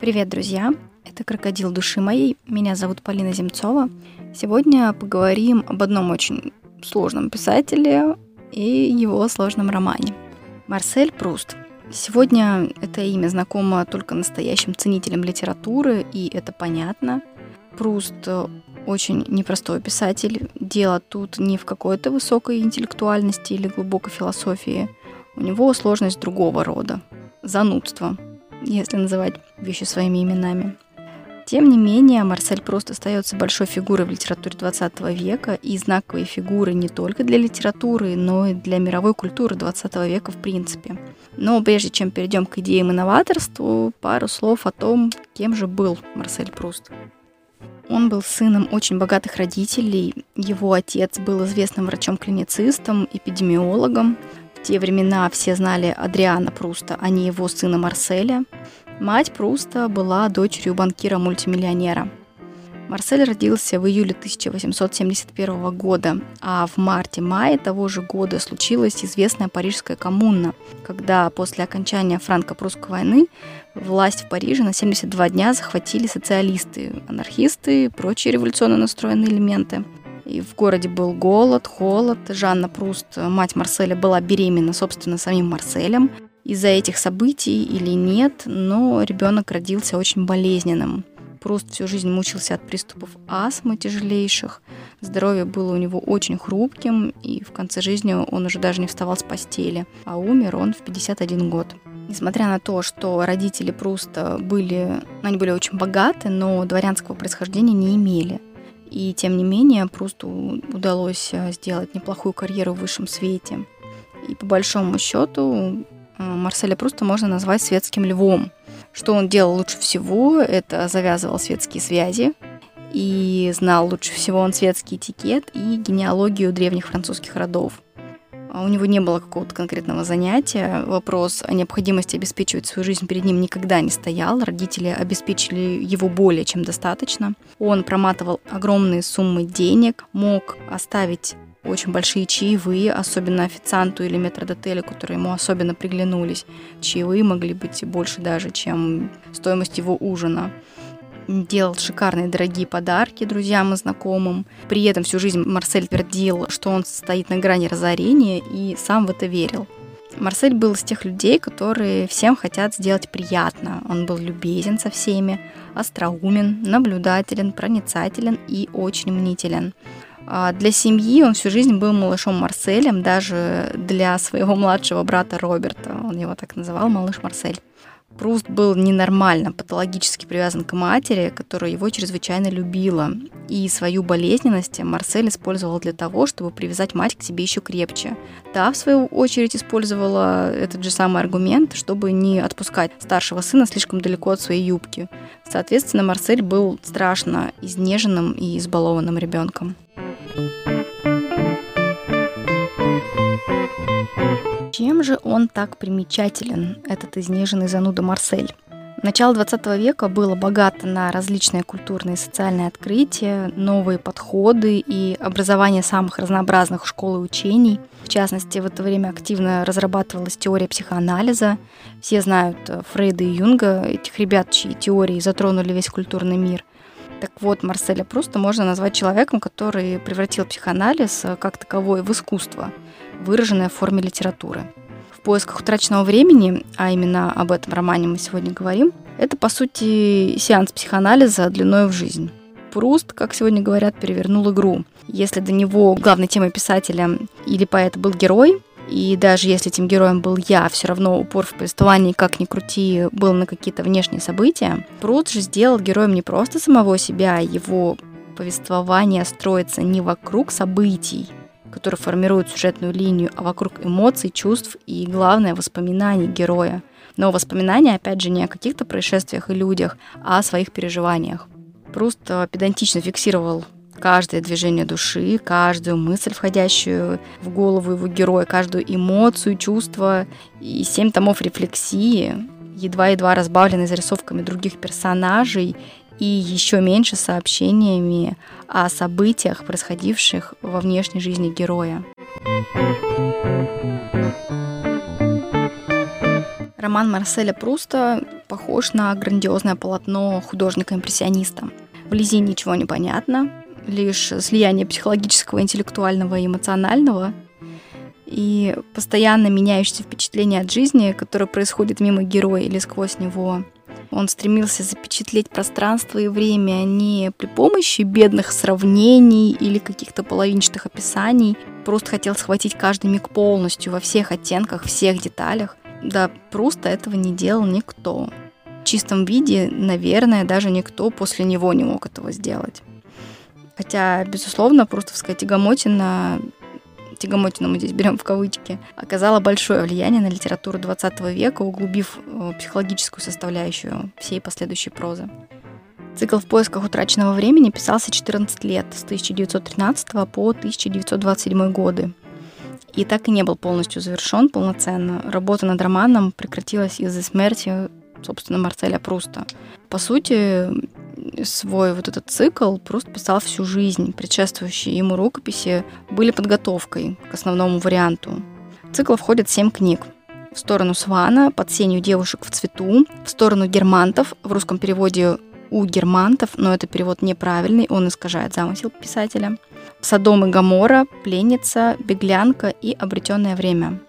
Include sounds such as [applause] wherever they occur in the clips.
Привет, друзья! Это «Крокодил души моей». Меня зовут Полина Земцова. Сегодня поговорим об одном очень сложном писателе и его сложном романе. Марсель Пруст. Сегодня это имя знакомо только настоящим ценителям литературы, и это понятно. Пруст очень непростой писатель. Дело тут не в какой-то высокой интеллектуальности или глубокой философии. У него сложность другого рода. Занудство, если называть вещи своими именами. Тем не менее, Марсель Пруст остается большой фигурой в литературе 20 века и знаковой фигурой не только для литературы, но и для мировой культуры 20 века в принципе. Но прежде чем перейдем к идеям и новаторству, пару слов о том, кем же был Марсель Пруст. Он был сыном очень богатых родителей. Его отец был известным врачом-клиницистом, эпидемиологом. В те времена все знали Адриана Пруста, а не его сына Марселя. Мать Пруста была дочерью банкира-мультимиллионера. Марсель родился в июле 1871 года, а в марте-мае того же года случилась известная Парижская коммуна, когда после окончания франко-прусской войны власть в Париже на 72 дня захватили социалисты, анархисты и прочие революционно настроенные элементы. И в городе был голод, холод. Жанна Пруст, мать Марселя, была беременна, собственно, самим Марселем из-за этих событий или нет, но ребенок родился очень болезненным. Просто всю жизнь мучился от приступов астмы тяжелейших. Здоровье было у него очень хрупким, и в конце жизни он уже даже не вставал с постели. А умер он в 51 год. Несмотря на то, что родители Пруста были, они были очень богаты, но дворянского происхождения не имели. И тем не менее Прусту удалось э, сделать неплохую карьеру в высшем свете. И по большому счету Марселя Пруста можно назвать светским львом. Что он делал лучше всего, это завязывал светские связи, и знал лучше всего он светский этикет и генеалогию древних французских родов. А у него не было какого-то конкретного занятия. Вопрос о необходимости обеспечивать свою жизнь перед ним никогда не стоял. Родители обеспечили его более чем достаточно. Он проматывал огромные суммы денег, мог оставить очень большие чаевые, особенно официанту или метродотелю, которые ему особенно приглянулись. Чаевые могли быть больше даже, чем стоимость его ужина. Делал шикарные дорогие подарки друзьям и знакомым. При этом всю жизнь Марсель твердил, что он стоит на грани разорения и сам в это верил. Марсель был из тех людей, которые всем хотят сделать приятно. Он был любезен со всеми, остроумен, наблюдателен, проницателен и очень мнителен. А для семьи он всю жизнь был малышом Марселем, даже для своего младшего брата Роберта. Он его так называл, малыш Марсель. Пруст был ненормально, патологически привязан к матери, которая его чрезвычайно любила. И свою болезненность Марсель использовал для того, чтобы привязать мать к себе еще крепче. Та, в свою очередь, использовала этот же самый аргумент, чтобы не отпускать старшего сына слишком далеко от своей юбки. Соответственно, Марсель был страшно изнеженным и избалованным ребенком. Чем же он так примечателен, этот изнеженный зануда Марсель? Начало 20 века было богато на различные культурные и социальные открытия, новые подходы и образование самых разнообразных школ и учений. В частности, в это время активно разрабатывалась теория психоанализа. Все знают Фрейда и Юнга, этих ребят, чьи теории затронули весь культурный мир. Так вот, Марселя просто можно назвать человеком, который превратил психоанализ э, как таковой в искусство, выраженное в форме литературы. В поисках утраченного времени, а именно об этом романе мы сегодня говорим, это, по сути, сеанс психоанализа длиной в жизнь. Пруст, как сегодня говорят, перевернул игру. Если до него главной темой писателя или поэта был герой, и даже если этим героем был я, все равно упор в повествовании, как ни крути, был на какие-то внешние события. Пруд же сделал героем не просто самого себя, а его повествование строится не вокруг событий, которые формируют сюжетную линию, а вокруг эмоций, чувств и, главное, воспоминаний героя. Но воспоминания, опять же, не о каких-то происшествиях и людях, а о своих переживаниях. Пруст педантично фиксировал каждое движение души, каждую мысль, входящую в голову его героя, каждую эмоцию, чувство и семь томов рефлексии, едва-едва разбавленные зарисовками других персонажей и еще меньше сообщениями о событиях, происходивших во внешней жизни героя. Роман Марселя Пруста похож на грандиозное полотно художника-импрессиониста. Вблизи ничего не понятно, лишь слияние психологического, интеллектуального и эмоционального и постоянно меняющиеся впечатления от жизни, которое происходит мимо героя или сквозь него. Он стремился запечатлеть пространство и время не при помощи бедных сравнений или каких-то половинчатых описаний, просто хотел схватить каждый миг полностью, во всех оттенках, всех деталях. Да, просто этого не делал никто. В чистом виде, наверное, даже никто после него не мог этого сделать. Хотя, безусловно, прустовская тягомотина Тягомотину мы здесь берем в кавычки, оказала большое влияние на литературу 20 века, углубив э, психологическую составляющую всей последующей прозы. Цикл «В поисках утраченного времени» писался 14 лет, с 1913 по 1927 годы. И так и не был полностью завершен полноценно. Работа над романом прекратилась из-за смерти, собственно, Марселя Пруста. По сути, свой вот этот цикл просто писал всю жизнь. Предшествующие ему рукописи были подготовкой к основному варианту. В цикл входит семь книг. В сторону Свана, под сенью девушек в цвету, в сторону германтов, в русском переводе у германтов, но это перевод неправильный, он искажает замысел писателя. Содом и Гамора, Пленница, Беглянка и Обретенное время.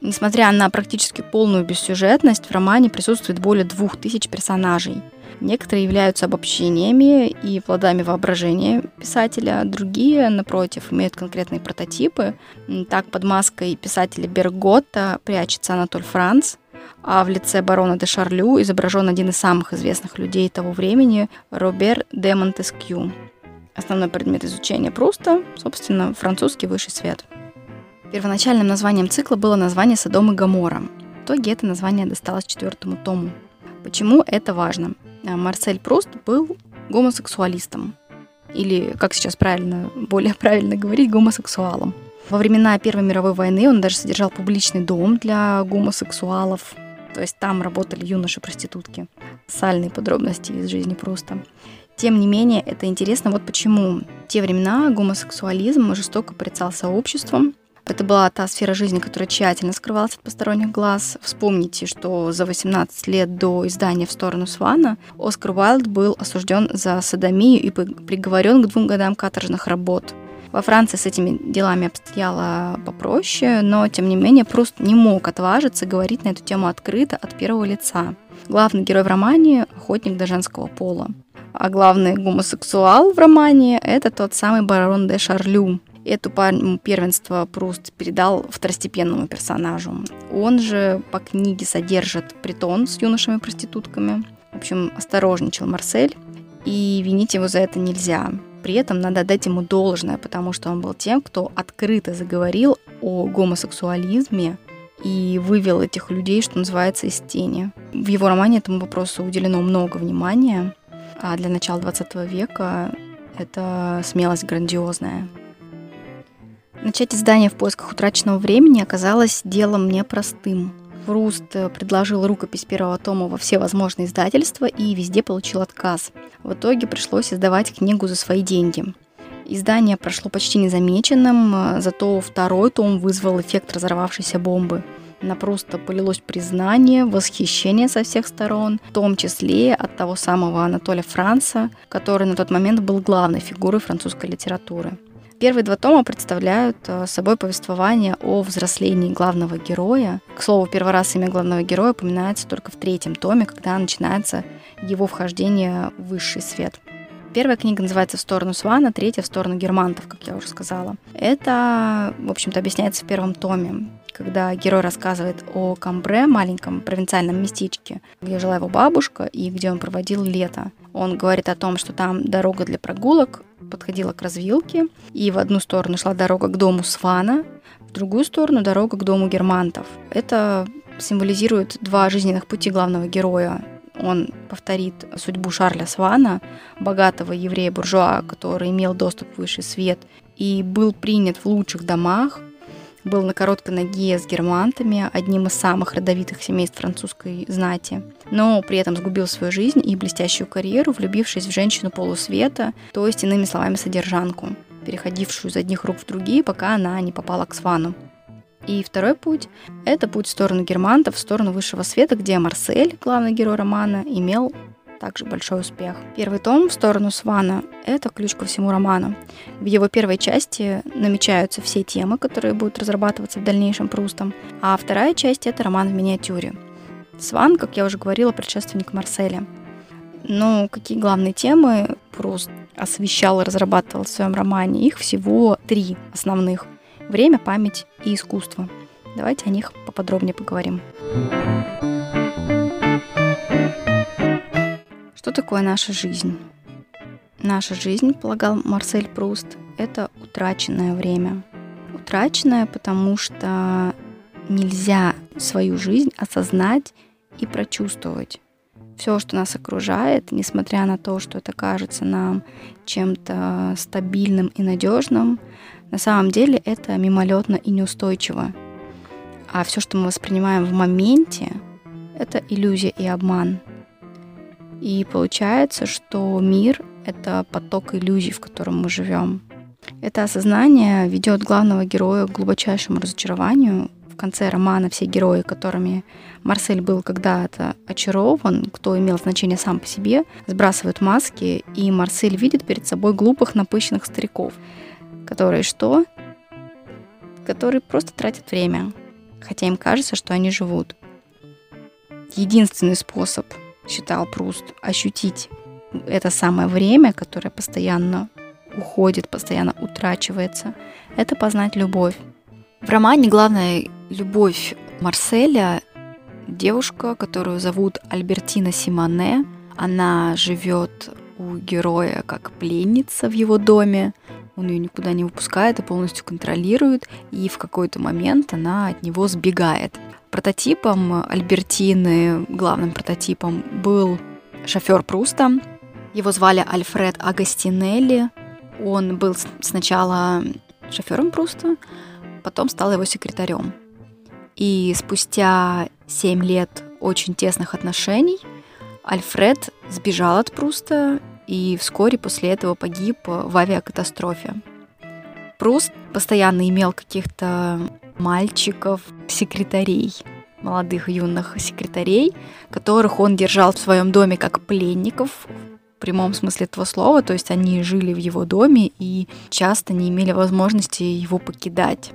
Несмотря на практически полную бессюжетность, в романе присутствует более двух тысяч персонажей – Некоторые являются обобщениями и плодами воображения писателя, другие, напротив, имеют конкретные прототипы. Так, под маской писателя Берготта прячется Анатоль Франц, а в лице барона де Шарлю изображен один из самых известных людей того времени – Робер де Монтескью. Основной предмет изучения Пруста, собственно, французский высший свет. Первоначальным названием цикла было название «Содом и Гамора». В итоге это название досталось четвертому тому. Почему это важно? А, Марсель Пруст был гомосексуалистом. Или, как сейчас правильно, [laughs] более правильно говорить, гомосексуалом. Во времена Первой мировой войны он даже содержал публичный дом для гомосексуалов. То есть там работали юноши-проститутки. Сальные подробности из жизни Пруста. Тем не менее, это интересно вот почему. В те времена гомосексуализм жестоко порицался обществом, это была та сфера жизни, которая тщательно скрывалась от посторонних глаз. Вспомните, что за 18 лет до издания «В сторону Свана» Оскар Уайлд был осужден за садомию и приговорен к двум годам каторжных работ. Во Франции с этими делами обстояло попроще, но, тем не менее, Пруст не мог отважиться говорить на эту тему открыто от первого лица. Главный герой в романе – охотник до женского пола. А главный гомосексуал в романе – это тот самый барон де Шарлю, Эту первенство Пруст передал второстепенному персонажу. Он же по книге содержит притон с юношами-проститутками. В общем, осторожничал Марсель, и винить его за это нельзя. При этом надо дать ему должное, потому что он был тем, кто открыто заговорил о гомосексуализме и вывел этих людей, что называется, из тени. В его романе этому вопросу уделено много внимания, а для начала 20 века это смелость грандиозная. Начать издание в поисках утраченного времени оказалось делом непростым. Пруст предложил рукопись первого тома во все возможные издательства и везде получил отказ. В итоге пришлось издавать книгу за свои деньги. Издание прошло почти незамеченным, зато второй том вызвал эффект разорвавшейся бомбы. На Пруста полилось признание, восхищение со всех сторон, в том числе от того самого Анатолия Франца, который на тот момент был главной фигурой французской литературы. Первые два тома представляют э, собой повествование о взрослении главного героя. К слову, первый раз имя главного героя упоминается только в третьем томе, когда начинается его вхождение в высший свет. Первая книга называется «В сторону Свана», третья «В сторону германтов», как я уже сказала. Это, в общем-то, объясняется в первом томе, когда герой рассказывает о Камбре, маленьком провинциальном местечке, где жила его бабушка и где он проводил лето. Он говорит о том, что там дорога для прогулок подходила к развилке, и в одну сторону шла дорога к дому Свана, в другую сторону дорога к дому Германтов. Это символизирует два жизненных пути главного героя. Он повторит судьбу Шарля Свана, богатого еврея-буржуа, который имел доступ в высший свет и был принят в лучших домах, был на короткой ноге с германтами, одним из самых родовитых семейств французской знати, но при этом сгубил свою жизнь и блестящую карьеру, влюбившись в женщину полусвета, то есть, иными словами, содержанку, переходившую из одних рук в другие, пока она не попала к Свану. И второй путь – это путь в сторону германтов, в сторону высшего света, где Марсель, главный герой романа, имел также большой успех. Первый том в сторону Свана – это ключ ко всему роману. В его первой части намечаются все темы, которые будут разрабатываться в дальнейшем Прустом, а вторая часть – это роман в миниатюре. Сван, как я уже говорила, предшественник Марселя. Ну, какие главные темы Пруст освещал и разрабатывал в своем романе? Их всего три основных. Время, память и искусство. Давайте о них поподробнее поговорим. Что такое наша жизнь? Наша жизнь, полагал Марсель Пруст, это утраченное время. Утраченное, потому что нельзя свою жизнь осознать и прочувствовать. Все, что нас окружает, несмотря на то, что это кажется нам чем-то стабильным и надежным, на самом деле это мимолетно и неустойчиво. А все, что мы воспринимаем в моменте, это иллюзия и обман. И получается, что мир — это поток иллюзий, в котором мы живем. Это осознание ведет главного героя к глубочайшему разочарованию. В конце романа все герои, которыми Марсель был когда-то очарован, кто имел значение сам по себе, сбрасывают маски, и Марсель видит перед собой глупых, напыщенных стариков — которые что? Которые просто тратят время, хотя им кажется, что они живут. Единственный способ, считал Пруст, ощутить это самое время, которое постоянно уходит, постоянно утрачивается, это познать любовь. В романе главная любовь Марселя девушка, которую зовут Альбертина Симоне. Она живет у героя как пленница в его доме он ее никуда не выпускает и полностью контролирует, и в какой-то момент она от него сбегает. Прототипом Альбертины, главным прототипом, был шофер Пруста. Его звали Альфред Агастинелли. Он был сначала шофером Пруста, потом стал его секретарем. И спустя 7 лет очень тесных отношений Альфред сбежал от Пруста и вскоре после этого погиб в авиакатастрофе. Пруст постоянно имел каких-то мальчиков, секретарей, молодых юных секретарей, которых он держал в своем доме как пленников в прямом смысле этого слова, то есть они жили в его доме и часто не имели возможности его покидать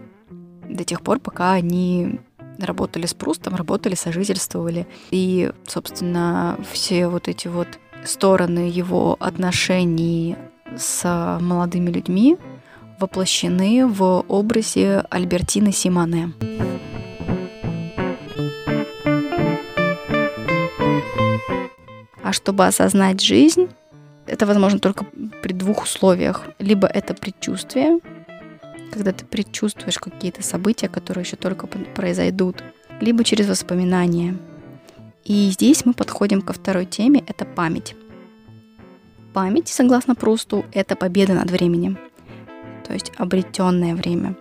до тех пор, пока они работали с Прустом, работали, сожительствовали. И, собственно, все вот эти вот стороны его отношений с молодыми людьми воплощены в образе Альбертины Симоне. А чтобы осознать жизнь, это возможно только при двух условиях. Либо это предчувствие, когда ты предчувствуешь какие-то события, которые еще только произойдут, либо через воспоминания – и здесь мы подходим ко второй теме, это память. Память, согласно Прусту, это победа над временем, то есть обретенное время.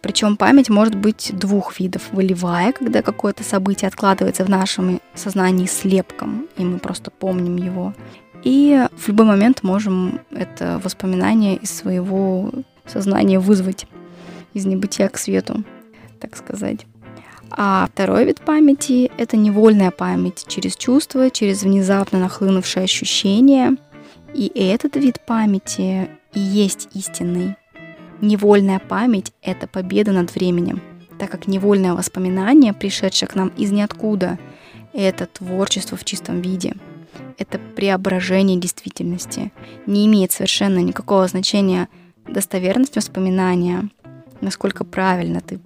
Причем память может быть двух видов. Волевая, когда какое-то событие откладывается в нашем сознании слепком, и мы просто помним его. И в любой момент можем это воспоминание из своего сознания вызвать из небытия к свету, так сказать. А второй вид памяти — это невольная память через чувства, через внезапно нахлынувшие ощущения. И этот вид памяти и есть истинный. Невольная память — это победа над временем, так как невольное воспоминание, пришедшее к нам из ниоткуда, это творчество в чистом виде. Это преображение действительности. Не имеет совершенно никакого значения достоверность воспоминания, насколько правильно ты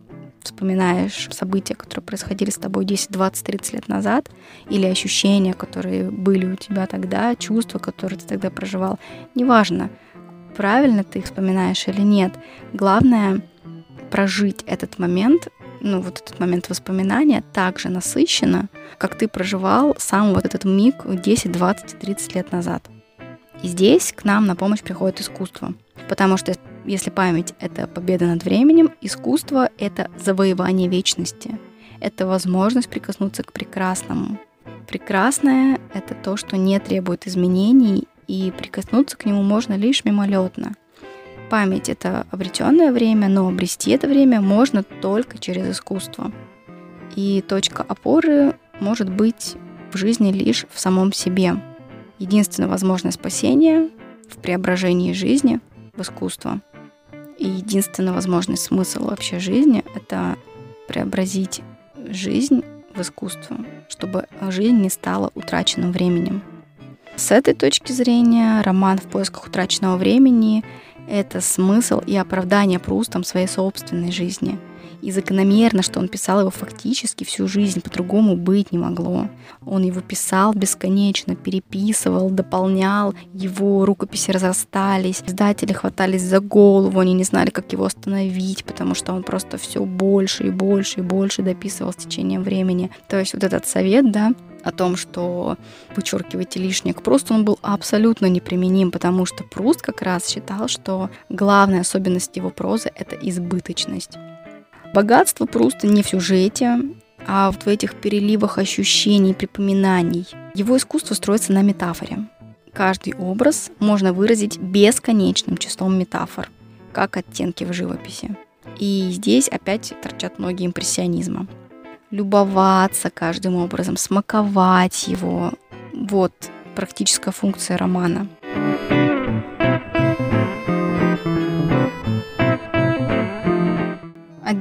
вспоминаешь события, которые происходили с тобой 10, 20, 30 лет назад, или ощущения, которые были у тебя тогда, чувства, которые ты тогда проживал, неважно, правильно ты их вспоминаешь или нет. Главное прожить этот момент, ну вот этот момент воспоминания так же насыщенно, как ты проживал сам вот этот миг 10, 20, 30 лет назад. И здесь к нам на помощь приходит искусство. Потому что если память — это победа над временем, искусство — это завоевание вечности. Это возможность прикоснуться к прекрасному. Прекрасное — это то, что не требует изменений, и прикоснуться к нему можно лишь мимолетно. Память — это обретенное время, но обрести это время можно только через искусство. И точка опоры может быть в жизни лишь в самом себе. Единственное возможное спасение в преображении жизни в искусство. И единственный возможный смысл вообще жизни — это преобразить жизнь в искусство, чтобы жизнь не стала утраченным временем. С этой точки зрения роман «В поисках утраченного времени» — это смысл и оправдание Прустом своей собственной жизни — и закономерно, что он писал его фактически всю жизнь, по-другому быть не могло. Он его писал бесконечно, переписывал, дополнял, его рукописи разрастались, издатели хватались за голову, они не знали, как его остановить, потому что он просто все больше и больше и больше дописывал с течением времени. То есть вот этот совет, да, о том, что вычеркивайте лишнее к Прусту, он был абсолютно неприменим, потому что Пруст как раз считал, что главная особенность его прозы — это избыточность. Богатство просто не в сюжете, а в этих переливах ощущений, припоминаний. Его искусство строится на метафоре. Каждый образ можно выразить бесконечным числом метафор, как оттенки в живописи. И здесь опять торчат ноги импрессионизма. Любоваться каждым образом, смаковать его. Вот практическая функция романа.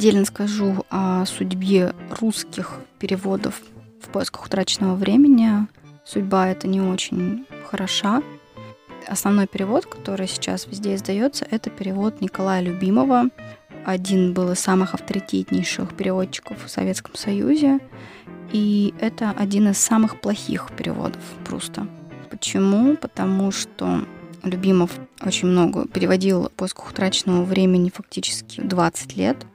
Отдельно скажу о судьбе русских переводов в поисках утраченного времени. Судьба это не очень хороша. Основной перевод, который сейчас везде издается, это перевод Николая Любимого. Один был из самых авторитетнейших переводчиков в Советском Союзе. И это один из самых плохих переводов просто. Почему? Потому что Любимов очень много переводил в поисках утраченного времени фактически 20 лет.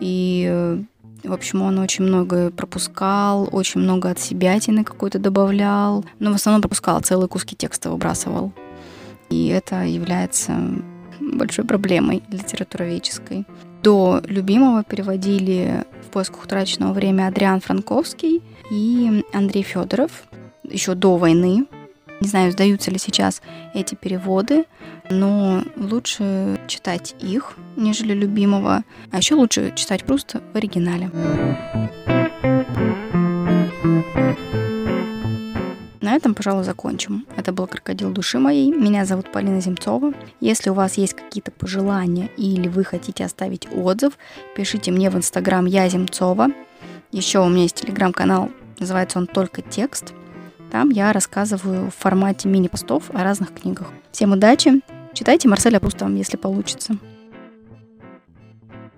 И, в общем, он очень много пропускал, очень много от себя тины какой-то добавлял. Но в основном пропускал, целые куски текста выбрасывал. И это является большой проблемой литературоведческой. До любимого переводили в поисках утраченного времени Адриан Франковский и Андрей Федоров еще до войны. Не знаю, сдаются ли сейчас эти переводы, но лучше читать их, нежели любимого. А еще лучше читать просто в оригинале. На этом, пожалуй, закончим. Это был «Крокодил души моей». Меня зовут Полина Земцова. Если у вас есть какие-то пожелания или вы хотите оставить отзыв, пишите мне в Инстаграм «Я Земцова». Еще у меня есть телеграм-канал, называется он «Только текст». Там я рассказываю в формате мини-постов о разных книгах. Всем удачи! Читайте Марселя Пруста, если получится.